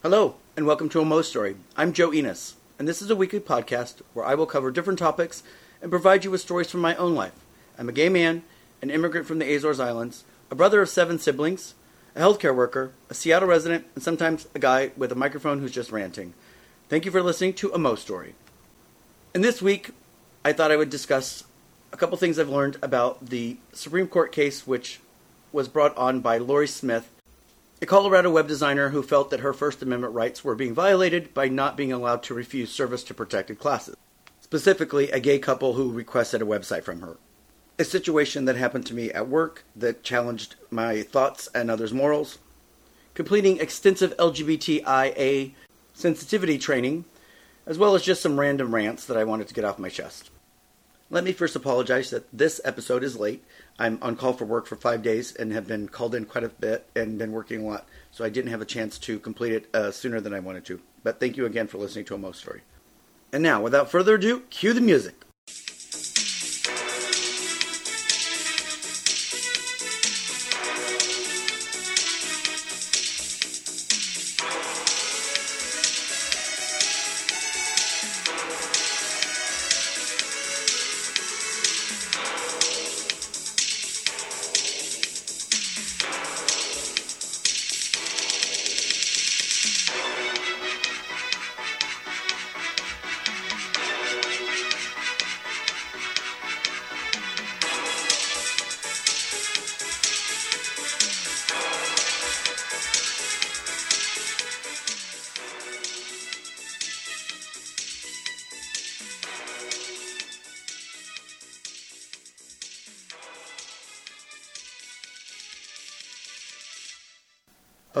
Hello, and welcome to a Mo Story. I'm Joe Enos, and this is a weekly podcast where I will cover different topics and provide you with stories from my own life. I'm a gay man, an immigrant from the Azores Islands, a brother of seven siblings, a healthcare worker, a Seattle resident, and sometimes a guy with a microphone who's just ranting. Thank you for listening to a Mo Story. And this week, I thought I would discuss a couple things I've learned about the Supreme Court case which was brought on by Lorie Smith a Colorado web designer who felt that her First Amendment rights were being violated by not being allowed to refuse service to protected classes, specifically a gay couple who requested a website from her. A situation that happened to me at work that challenged my thoughts and others' morals. Completing extensive LGBTIA sensitivity training, as well as just some random rants that I wanted to get off my chest. Let me first apologize that this episode is late. I'm on call for work for five days and have been called in quite a bit and been working a lot, so I didn't have a chance to complete it uh, sooner than I wanted to. But thank you again for listening to a Mo Story. And now, without further ado, cue the music.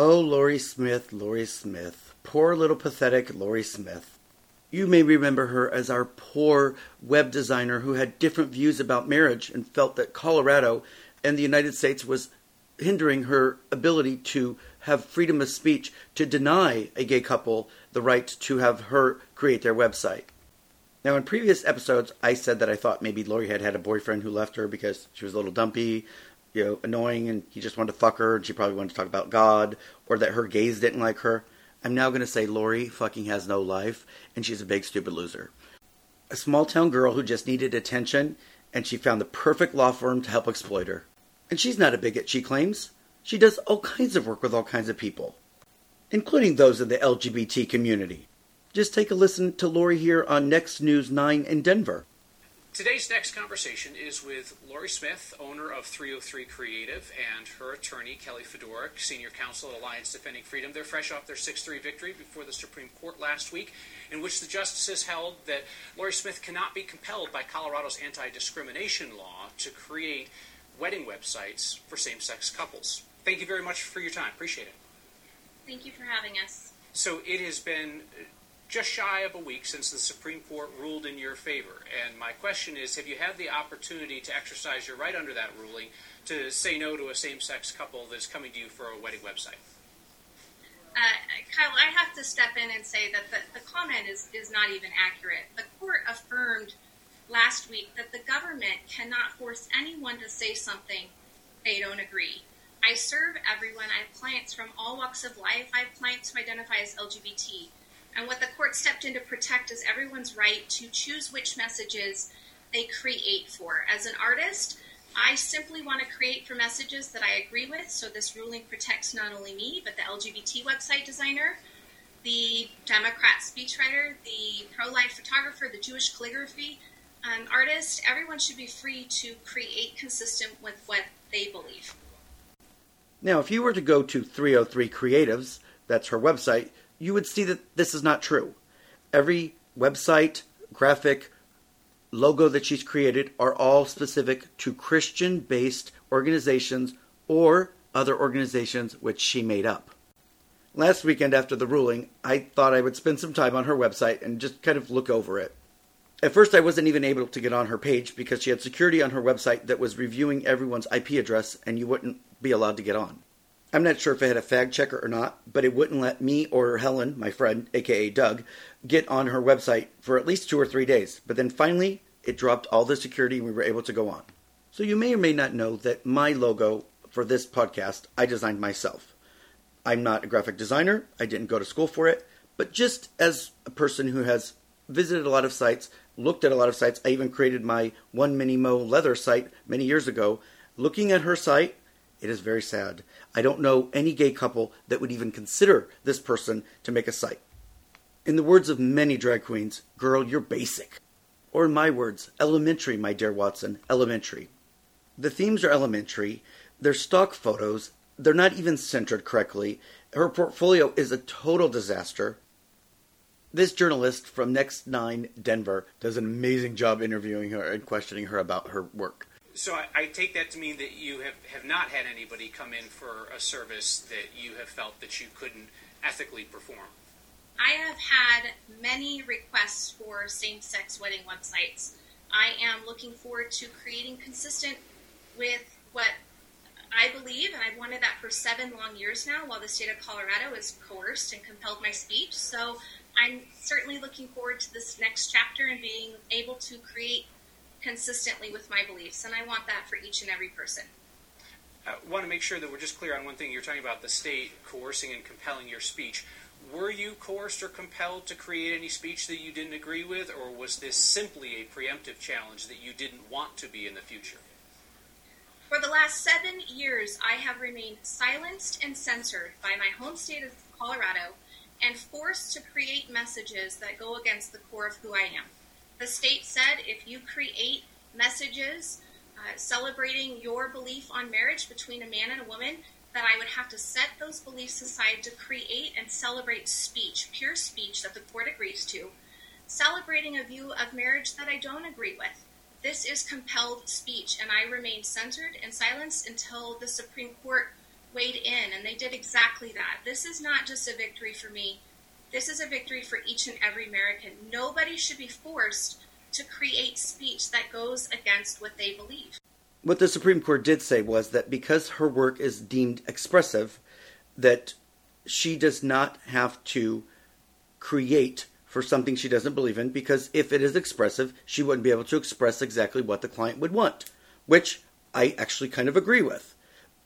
Oh, Lorie Smith, Lorie Smith. Poor little pathetic Lorie Smith. You may remember her as our poor web designer who had different views about marriage and felt that Colorado and the United States was hindering her ability to have freedom of speech to deny a gay couple the right to have her create their website. Now, in previous episodes, I said that I thought maybe Lorie had had a boyfriend who left her because she was a little dumpy, you know, annoying and he just wanted to fuck her and she probably wanted to talk about God or that her gays didn't like her. I'm now going to say Lorie fucking has no life and she's a big stupid loser. A small town girl who just needed attention and she found the perfect law firm to help exploit her. And she's not a bigot, she claims. She does all kinds of work with all kinds of people, including those in the LGBT community. Just take a listen to Lorie here on Next News 9 in Denver. Today's next conversation is with Lorie Smith, owner of 303 Creative, and her attorney, Kellie Fiedorek, senior counsel at Alliance Defending Freedom. They're fresh off their 6 3 victory before the Supreme Court last week, in which the justices held that Lorie Smith cannot be compelled by Colorado's anti discrimination law to create wedding websites for same sex couples. Thank you very much for your time. Appreciate it. Thank you for having us. So it has been just shy of a week since the Supreme Court ruled in your favor. And my question is have you had the opportunity to exercise your right under that ruling to say no to a same sex couple that's coming to you for a wedding website? Uh, Kyle, I have to step in and say that the, the comment is, is not even accurate. The court affirmed last week that the government cannot force anyone to say something they don't agree. I serve everyone. I have clients from all walks of life. I have clients who identify as LGBT. And what the court stepped in to protect is everyone's right to choose which messages they create for. As an artist, I simply want to create for messages that I agree with, so this ruling protects not only me, but the LGBT website designer, the Democrat speechwriter, the pro life photographer, the Jewish calligraphy um, artist. Everyone should be free to create consistent with what they believe. Now, if you were to go to 303 Creatives, that's her website, you would see that this is not true. Every website, graphic, logo that she's created are all specific to Christian based organizations or other organizations which she made up. Last weekend after the ruling, I thought I would spend some time on her website and just kind of look over it. At first, I wasn't even able to get on her page because she had security on her website that was reviewing everyone's IP address and you wouldn't be allowed to get on. I'm not sure if it had a fag checker or not, but it wouldn't let me or Helen, my friend, aka Doug, get on her website for at least two or three days. But then finally, it dropped all the security and we were able to go on. So you may or may not know that my logo for this podcast I designed myself. I'm not a graphic designer, I didn't go to school for it, but just as a person who has visited a lot of sites, looked at a lot of sites, I even created my One Mini Mo leather site many years ago. Looking at her site, it is very sad. I don't know any gay couple that would even consider this person to make a site. In the words of many drag queens, girl, you're basic. Or in my words, elementary, my dear Watson, elementary. The themes are elementary. They're stock photos. They're not even centered correctly. Her portfolio is a total disaster. This journalist from Next Nine Denver does an amazing job interviewing her and questioning her about her work. So I, I, take that to mean that you have, have not had anybody come in for a service that you have felt that you couldn't ethically perform. I have had many requests for same sex wedding websites. I am looking forward to creating consistent with what I believe, and I've wanted that for seven long years now, while the state of Colorado has coerced and compelled my speech. So I'm certainly looking forward to this next chapter and being able to create consistently with my beliefs, and I want that for each and every person. I want to make sure that we're just clear on one thing. You're talking about the state coercing and compelling your speech. Were you coerced or compelled to create any speech that you didn't agree with, or was this simply a preemptive challenge that you didn't want to be in the future? For the last seven years, I have remained silenced and censored by my home state of Colorado and forced to create messages that go against the core of who I am. The state said if you create messages uh, celebrating your belief on marriage between a man and a woman, that I would have to set those beliefs aside to create and celebrate speech, pure speech that the court agrees to, celebrating a view of marriage that I don't agree with. This is compelled speech, and I remained censored and silenced until the Supreme Court weighed in, and they did exactly that. This is not just a victory for me, this is a victory for each and every American. Nobody should be forced to create speech that goes against what they believe. What the Supreme Court did say was that because her work is deemed expressive, that she does not have to create for something she doesn't believe in because if it is expressive, she wouldn't be able to express exactly what the client would want, which I actually kind of agree with.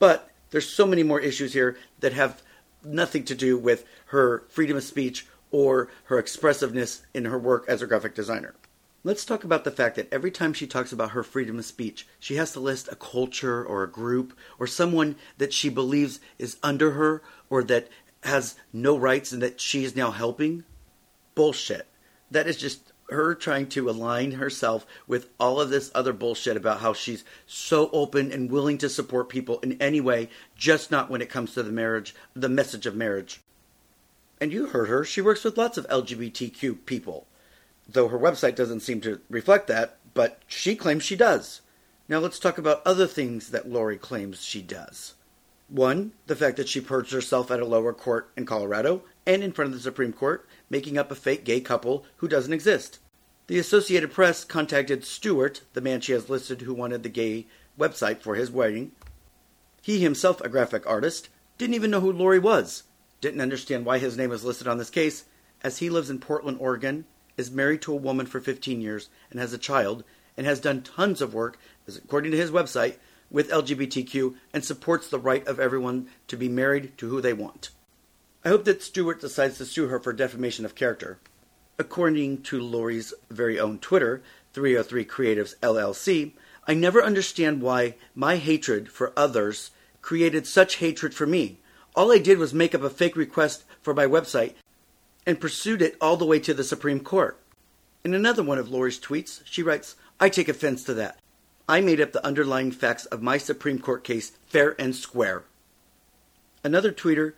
But there's so many more issues here that have nothing to do with her freedom of speech or her expressiveness in her work as a graphic designer. Let's talk about the fact that every time she talks about her freedom of speech, she has to list a culture or a group or someone that she believes is under her or that has no rights and that she is now helping. Bullshit. That is just her trying to align herself with all of this other bullshit about how she's so open and willing to support people in any way, just not when it comes to the marriage, the message of marriage. And you heard her, she works with lots of LGBTQ people. Though her website doesn't seem to reflect that, but she claims she does. Now let's talk about other things that Lorie claims she does. One, the fact that she purged herself at a lower court in Colorado and in front of the Supreme Court, making up a fake gay couple who doesn't exist. The Associated Press contacted Stewart, the man she has listed who wanted the gay website for his wedding. He himself, a graphic artist, didn't even know who Lorie was, didn't understand why his name was listed on this case, as he lives in Portland, Oregon, is married to a woman for 15 years, and has a child, and has done tons of work, according to his website, with LGBTQ and supports the right of everyone to be married to who they want. I hope that Stewart decides to sue her for defamation of character. According to Lorie's very own Twitter, 303 Creatives LLC, I never understand why my hatred for others created such hatred for me. All I did was make up a fake request for my website and pursued it all the way to the Supreme Court. In another one of Lorie's tweets, she writes, I take offense to that. I made up the underlying facts of my Supreme Court case fair and square. Another tweeter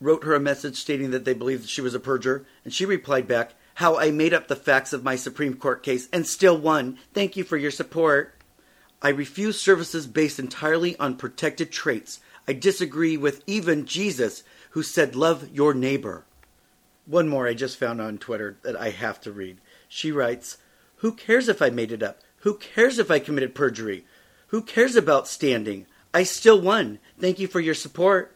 wrote her a message stating that they believed she was a perjurer, and she replied back, how I made up the facts of my Supreme Court case and still won. Thank you for your support. I refuse services based entirely on protected traits. I disagree with even Jesus, who said, Love your neighbor. One more I just found on Twitter that I have to read. She writes, Who cares if I made it up? Who cares if I committed perjury? Who cares about standing? I still won. Thank you for your support.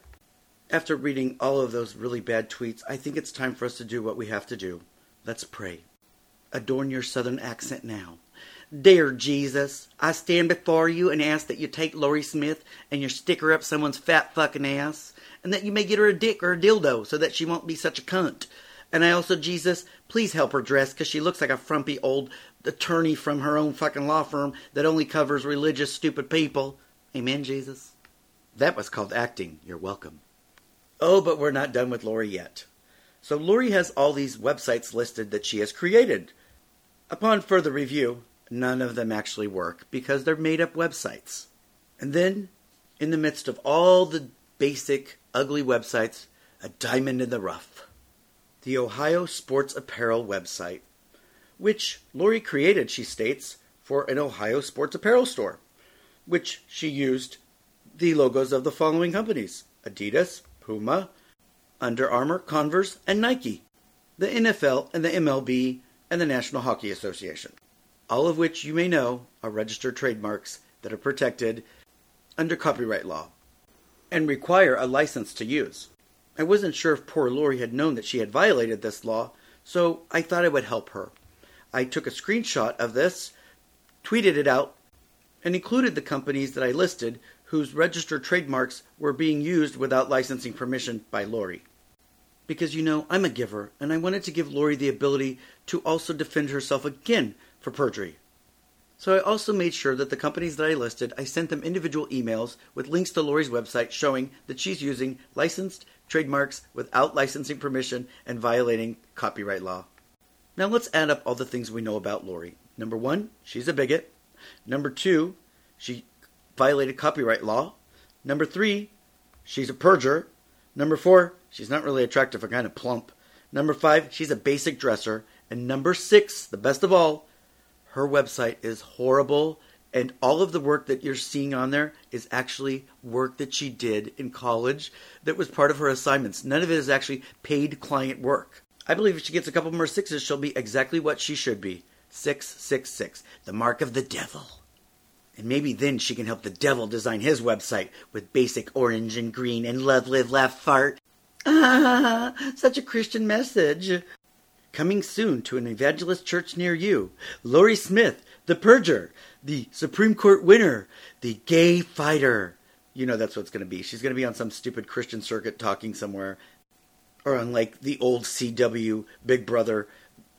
After reading all of those really bad tweets, I think it's time for us to do what we have to do. Let's pray. Adorn your southern accent now. Dear Jesus, I stand before you and ask that you take Lorie Smith and you stick her up someone's fat fucking ass, and that you may get her a dick or a dildo so that she won't be such a cunt. And I also, Jesus, please help her dress because she looks like a frumpy old attorney from her own fucking law firm that only covers religious stupid people. Amen, Jesus. That was called acting. You're welcome. Oh, but we're not done with Lorie yet. So Lorie has all these websites listed that she has created. Upon further review, none of them actually work because they're made up websites. And then, in the midst of all the basic, ugly websites, a diamond in the rough. The Ohio Sports Apparel website, which Lorie created, she states, for an Ohio sports apparel store, which she used the logos of the following companies Adidas, Puma, Under Armour, Converse, and Nike, the NFL and the MLB, and the National Hockey Association all of which you may know are registered trademarks that are protected under copyright law and require a license to use. I wasn't sure if poor Lorie had known that she had violated this law, so I thought I would help her. I took a screenshot of this, tweeted it out, and included the companies that I listed whose registered trademarks were being used without licensing permission by Lorie. Because you know, I'm a giver, and I wanted to give Lorie the ability to also defend herself again for perjury. So I also made sure that the companies that I listed, I sent them individual emails with links to Lorie's website showing that she's using licensed trademarks without licensing permission and violating copyright law. Now let's add up all the things we know about Lorie. Number one, she's a bigot. Number two, she violated copyright law. Number three, she's a perjurer. Number four, she's not really attractive or kind of plump. Number five, she's a basic dresser. And number six, the best of all, her website is horrible and all of the work that you're seeing on there is actually work that she did in college that was part of her assignments. None of it is actually paid client work. I believe if she gets a couple more sixes, she'll be exactly what she should be. 666, the mark of the devil. And maybe then she can help the devil design his website with basic orange and green and love, live, laugh, fart. Ah, such a Christian message. Coming soon to an evangelist church near you. Lorie Smith, the Perjure, the Supreme Court winner, the gay fighter. You know that's what it's going to be. She's going to be on some stupid Christian circuit talking somewhere. Or on like the old CW Big Brother.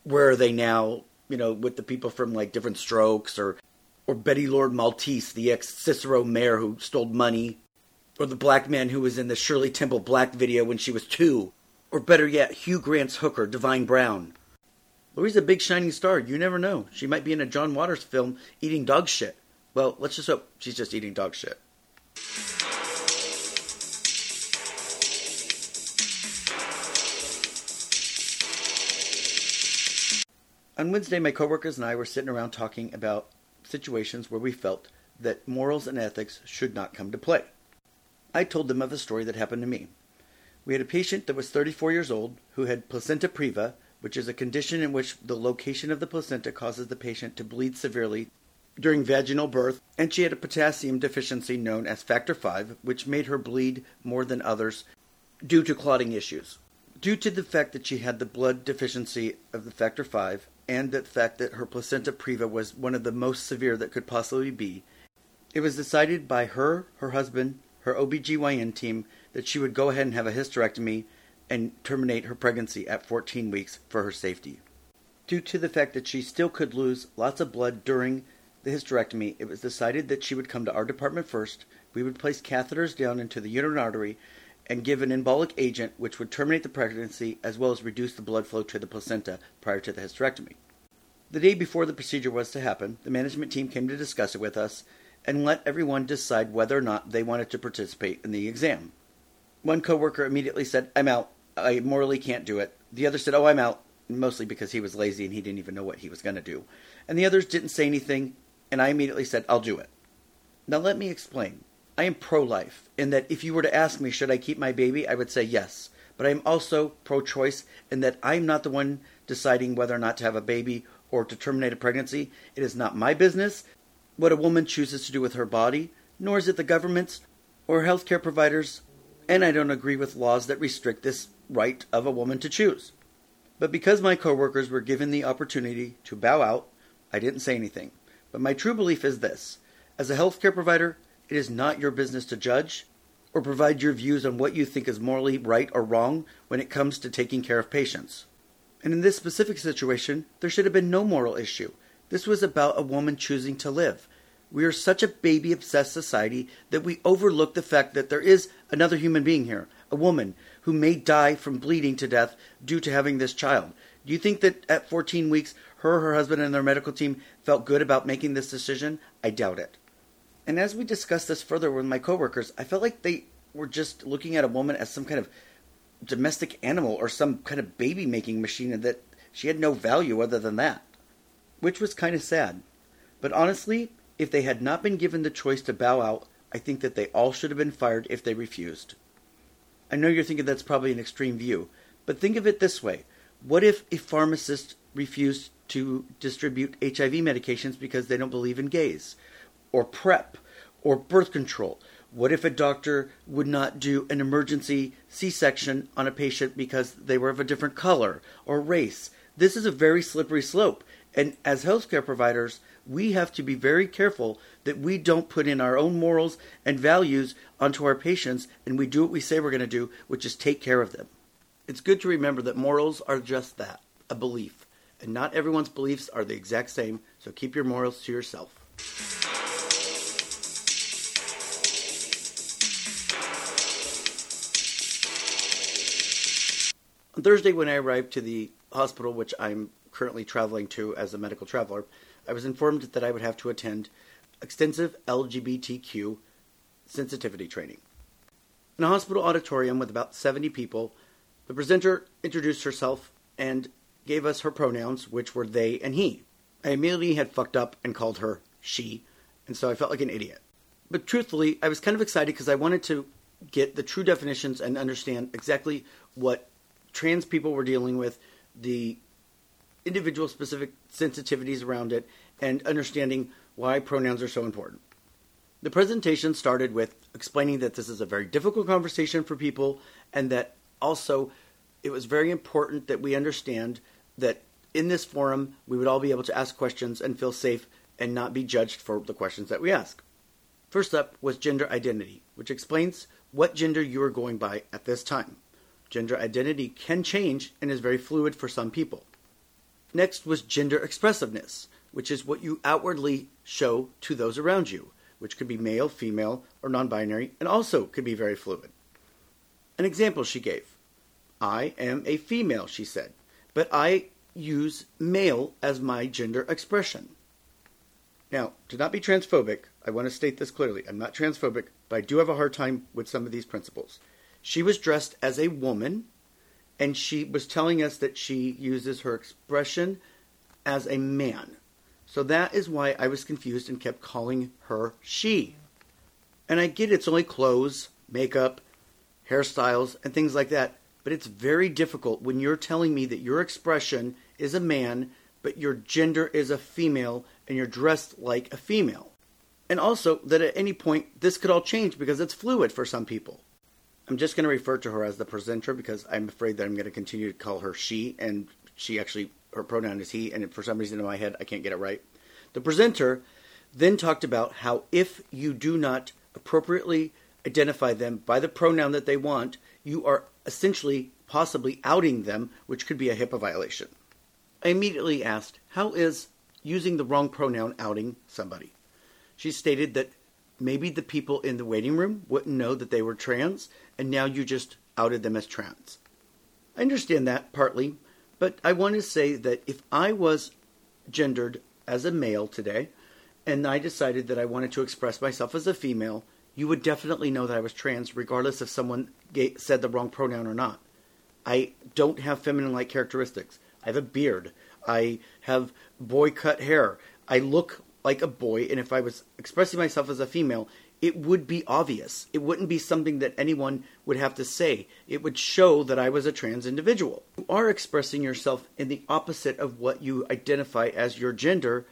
Where are they now? You know, with the people from like different strokes or or Betty Loren-Maltese, the ex Cicero mayor who stole money, or the black man who was in the Shirley Temple Black video when she was two. Or better yet, Hugh Grant's hooker, Divine Brown. Lorie's a big shining star. You never know. She might be in a John Waters film eating dog shit. Well, let's just hope she's just eating dog shit. On Wednesday, my coworkers and I were sitting around talking about situations where we felt that morals and ethics should not come to play. I told them of a story that happened to me. We had a patient that was 34 years old who had placenta previa, which is a condition in which the location of the placenta causes the patient to bleed severely during vaginal birth, and she had a potassium deficiency known as factor V, which made her bleed more than others due to clotting issues. Due to the fact that she had the blood deficiency of the factor V, and the fact that her placenta previa was one of the most severe that could possibly be, it was decided by her, her husband, her OBGYN team, that she would go ahead and have a hysterectomy and terminate her pregnancy at 14 weeks for her safety. Due to the fact that she still could lose lots of blood during the hysterectomy, it was decided that she would come to our department first. We would place catheters down into the uterine artery and give an embolic agent which would terminate the pregnancy as well as reduce the blood flow to the placenta prior to the hysterectomy. The day before the procedure was to happen, the management team came to discuss it with us and let everyone decide whether or not they wanted to participate in the exam. One coworker immediately said, I'm out. I morally can't do it. The other said, Oh, I'm out, mostly because he was lazy and he didn't even know what he was going to do. And the others didn't say anything, and I immediately said, I'll do it. Now, let me explain. I am pro life, in that if you were to ask me, should I keep my baby, I would say yes. But I am also pro choice, in that I'm not the one deciding whether or not to have a baby or to terminate a pregnancy. It is not my business what a woman chooses to do with her body, nor is it the government's or healthcare providers and I don't agree with laws that restrict this right of a woman to choose. But because my coworkers were given the opportunity to bow out, I didn't say anything. But my true belief is this as a healthcare provider, it is not your business to judge or provide your views on what you think is morally right or wrong when it comes to taking care of patients. And in this specific situation, there should have been no moral issue. This was about a woman choosing to live. We are such a baby obsessed society that we overlook the fact that there is another human being here, a woman, who may die from bleeding to death due to having this child. Do you think that at 14 weeks, her, her husband, and their medical team felt good about making this decision? I doubt it. And as we discussed this further with my coworkers, I felt like they were just looking at a woman as some kind of domestic animal or some kind of baby making machine and that she had no value other than that. Which was kind of sad. But honestly, if they had not been given the choice to bow out, I think that they all should have been fired if they refused. I know you're thinking that's probably an extreme view, but think of it this way. What if a pharmacist refused to distribute HIV medications because they don't believe in gays? Or PrEP? Or birth control? What if a doctor would not do an emergency C section on a patient because they were of a different color or race? This is a very slippery slope. And as healthcare providers, we have to be very careful that we don't put in our own morals and values onto our patients and we do what we say we're going to do, which is take care of them. It's good to remember that morals are just that a belief. And not everyone's beliefs are the exact same, so keep your morals to yourself. Thursday, when I arrived to the hospital, which I'm currently traveling to as a medical traveler, I was informed that I would have to attend extensive LGBTQ sensitivity training. In a hospital auditorium with about 70 people, the presenter introduced herself and gave us her pronouns, which were they and he. I immediately had fucked up and called her she, and so I felt like an idiot. But truthfully, I was kind of excited because I wanted to get the true definitions and understand exactly what trans people were dealing with, the individual specific sensitivities around it, and understanding why pronouns are so important. The presentation started with explaining that this is a very difficult conversation for people, and that also it was very important that we understand that in this forum we would all be able to ask questions and feel safe and not be judged for the questions that we ask. First up was gender identity, which explains what gender you are going by at this time. Gender identity can change and is very fluid for some people. Next was gender expressiveness, which is what you outwardly show to those around you, which could be male, female, or non binary, and also could be very fluid. An example she gave I am a female, she said, but I use male as my gender expression. Now, to not be transphobic, I want to state this clearly. I'm not transphobic, but I do have a hard time with some of these principles. She was dressed as a woman and she was telling us that she uses her expression as a man. So that is why I was confused and kept calling her she. And I get it's only clothes, makeup, hairstyles, and things like that, but it's very difficult when you're telling me that your expression is a man, but your gender is a female, and you're dressed like a female. And also that at any point this could all change because it's fluid for some people. I'm just going to refer to her as the presenter because I'm afraid that I'm going to continue to call her she, and she actually, her pronoun is he, and for some reason in my head I can't get it right. The presenter then talked about how if you do not appropriately identify them by the pronoun that they want, you are essentially possibly outing them, which could be a HIPAA violation. I immediately asked, How is using the wrong pronoun outing somebody? She stated that maybe the people in the waiting room wouldn't know that they were trans, and now you just outed them as trans. I understand that partly, but I want to say that if I was gendered as a male today, and I decided that I wanted to express myself as a female, you would definitely know that I was trans, regardless if someone said the wrong pronoun or not. I don't have feminine like characteristics. I have a beard. I have boy cut hair. I look like a boy, and if I was expressing myself as a female, it would be obvious. It wouldn't be something that anyone would have to say. It would show that I was a trans individual. You are expressing yourself in the opposite of what you identify as your gender.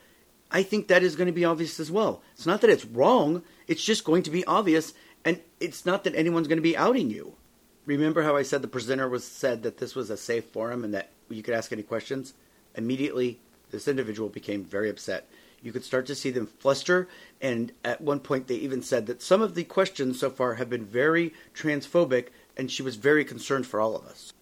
I think that is going to be obvious as well. It's not that it's wrong, it's just going to be obvious, and it's not that anyone's going to be outing you. Remember how I said the presenter was said that this was a safe forum and that you could ask any questions? Immediately, this individual became very upset. You could start to see them fluster, and at one point they even said that some of the questions so far have been very transphobic, and she was very concerned for all of us.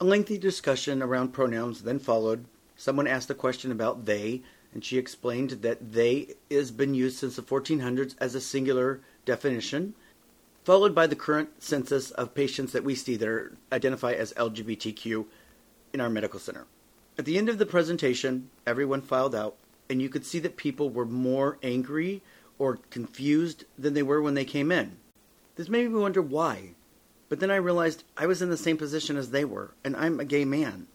A lengthy discussion around pronouns then followed. Someone asked a question about they, and she explained that they has been used since the 1400s as a singular definition, followed by the current census of patients that we see that are identify as LGBTQ in our medical center. At the end of the presentation, everyone filed out, and you could see that people were more angry or confused than they were when they came in. This made me wonder why. But then I realized I was in the same position as they were, and I'm a gay man.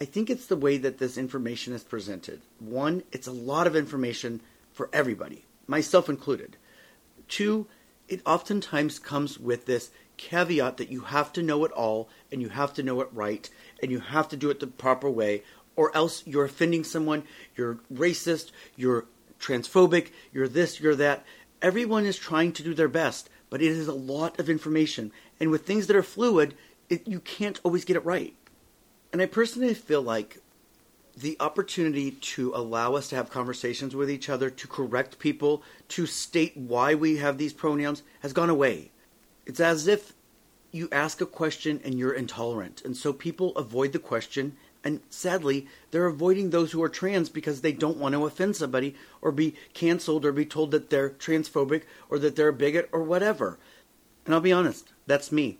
I think it's the way that this information is presented. One, it's a lot of information for everybody, myself included. Two, it oftentimes comes with this caveat that you have to know it all and you have to know it right and you have to do it the proper way or else you're offending someone, you're racist, you're transphobic, you're this, you're that. Everyone is trying to do their best, but it is a lot of information. And with things that are fluid, it, you can't always get it right. And I personally feel like the opportunity to allow us to have conversations with each other, to correct people, to state why we have these pronouns has gone away. It's as if you ask a question and you're intolerant. And so people avoid the question and sadly, they're avoiding those who are trans because they don't want to offend somebody or be canceled or be told that they're transphobic or that they're a bigot or whatever. And I'll be honest, that's me.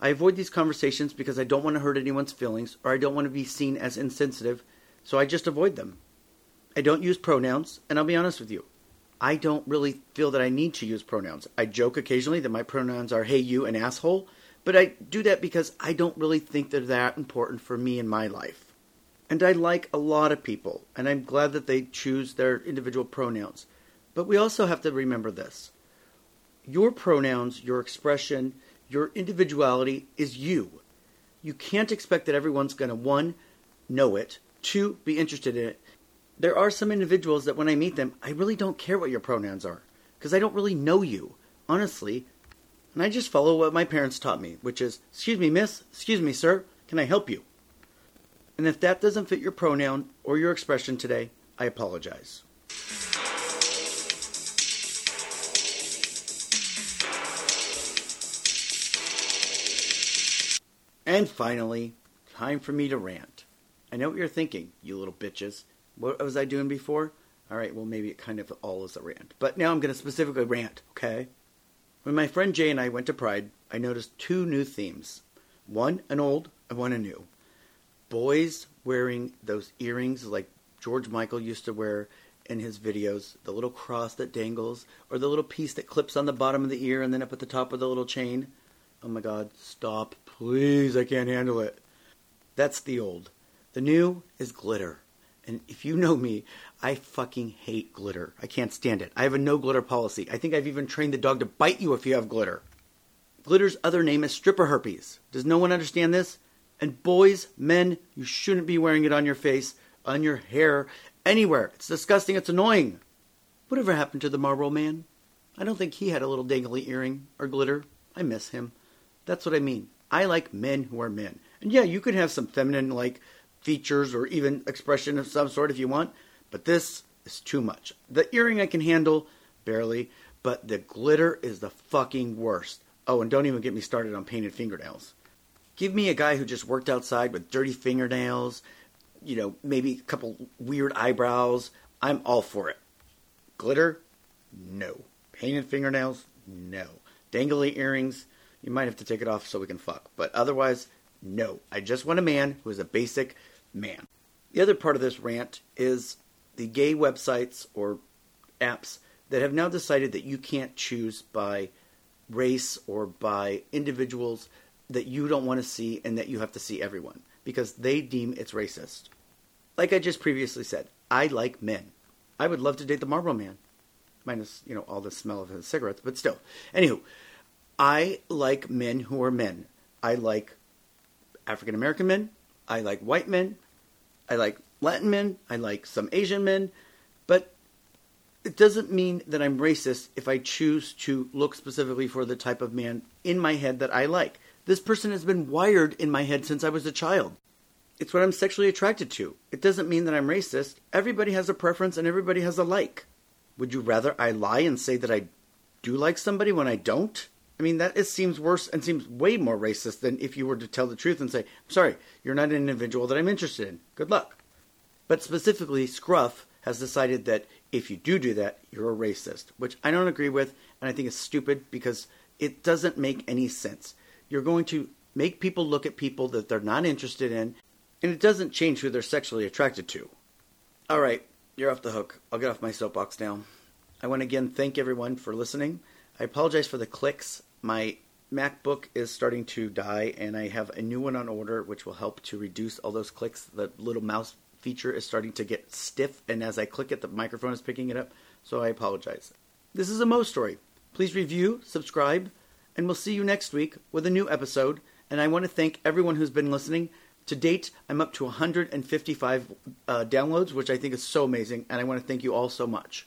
I avoid these conversations because I don't want to hurt anyone's feelings or I don't want to be seen as insensitive, so I just avoid them. I don't use pronouns, and I'll be honest with you. I don't really feel that I need to use pronouns. I joke occasionally that my pronouns are hey, you, and asshole, but I do that because I don't really think they're that important for me in my life. And I like a lot of people, and I'm glad that they choose their individual pronouns. But we also have to remember this your pronouns, your expression, your individuality is you. You can't expect that everyone's going to, one, know it, two, be interested in it. There are some individuals that when I meet them, I really don't care what your pronouns are because I don't really know you. Honestly, and I just follow what my parents taught me, which is, excuse me, miss, excuse me, sir, can I help you? And if that doesn't fit your pronoun or your expression today, I apologize. And finally, time for me to rant. I know what you're thinking, you little bitches. What was I doing before? All right, well, maybe it kind of all is a rant. But now I'm going to specifically rant, okay? When my friend Jay and I went to Pride, I noticed two new themes one an old and one a new. Boys wearing those earrings like George Michael used to wear in his videos the little cross that dangles, or the little piece that clips on the bottom of the ear and then up at the top with the little chain. Oh my god, stop, please, I can't handle it. That's the old. The new is glitter. And if you know me, I fucking hate glitter. I can't stand it. I have a no glitter policy. I think I've even trained the dog to bite you if you have glitter. Glitter's other name is stripper herpes. Does no one understand this? And boys, men, you shouldn't be wearing it on your face, on your hair, anywhere. It's disgusting. It's annoying. Whatever happened to the Marlboro Man? I don't think he had a little dangly earring or glitter. I miss him. That's what I mean. I like men who are men. And yeah, you could have some feminine like features or even expression of some sort if you want, but this is too much. The earring I can handle, barely, but the glitter is the fucking worst. Oh, and don't even get me started on painted fingernails. Give me a guy who just worked outside with dirty fingernails, you know, maybe a couple weird eyebrows. I'm all for it. Glitter? No. Painted fingernails? No. Dangly earrings? You might have to take it off so we can fuck. But otherwise, no. I just want a man who is a basic man. The other part of this rant is the gay websites or apps that have now decided that you can't choose by race or by individuals that you don't want to see and that you have to see everyone because they deem it's racist. Like I just previously said, I like men. I would love to date the Marlboro Man, minus you know all the smell of his cigarettes, but still. Anywho, I like men who are men. I like African American men. I like white men. I like Latin men. I like some Asian men. But it doesn't mean that I'm racist if I choose to look specifically for the type of man in my head that I like. This person has been wired in my head since I was a child. It's what I'm sexually attracted to. It doesn't mean that I'm racist. Everybody has a preference and everybody has a like. Would you rather I lie and say that I do like somebody when I don't? I mean, that seems worse and seems way more racist than if you were to tell the truth and say, I'm sorry, you're not an individual that I'm interested in. Good luck. But specifically, Scruff has decided that if you do do that, you're a racist, which I don't agree with, and I think is stupid because it doesn't make any sense. You're going to make people look at people that they're not interested in, and it doesn't change who they're sexually attracted to. All right, you're off the hook. I'll get off my soapbox now. I want to again thank everyone for listening. I apologize for the clicks. My MacBook is starting to die, and I have a new one on order, which will help to reduce all those clicks. The little mouse feature is starting to get stiff, and as I click it, the microphone is picking it up, so I apologize. This is a Mo story. Please review, subscribe, and we'll see you next week with a new episode. And I want to thank everyone who's been listening. To date, I'm up to 155 uh, downloads, which I think is so amazing, and I want to thank you all so much.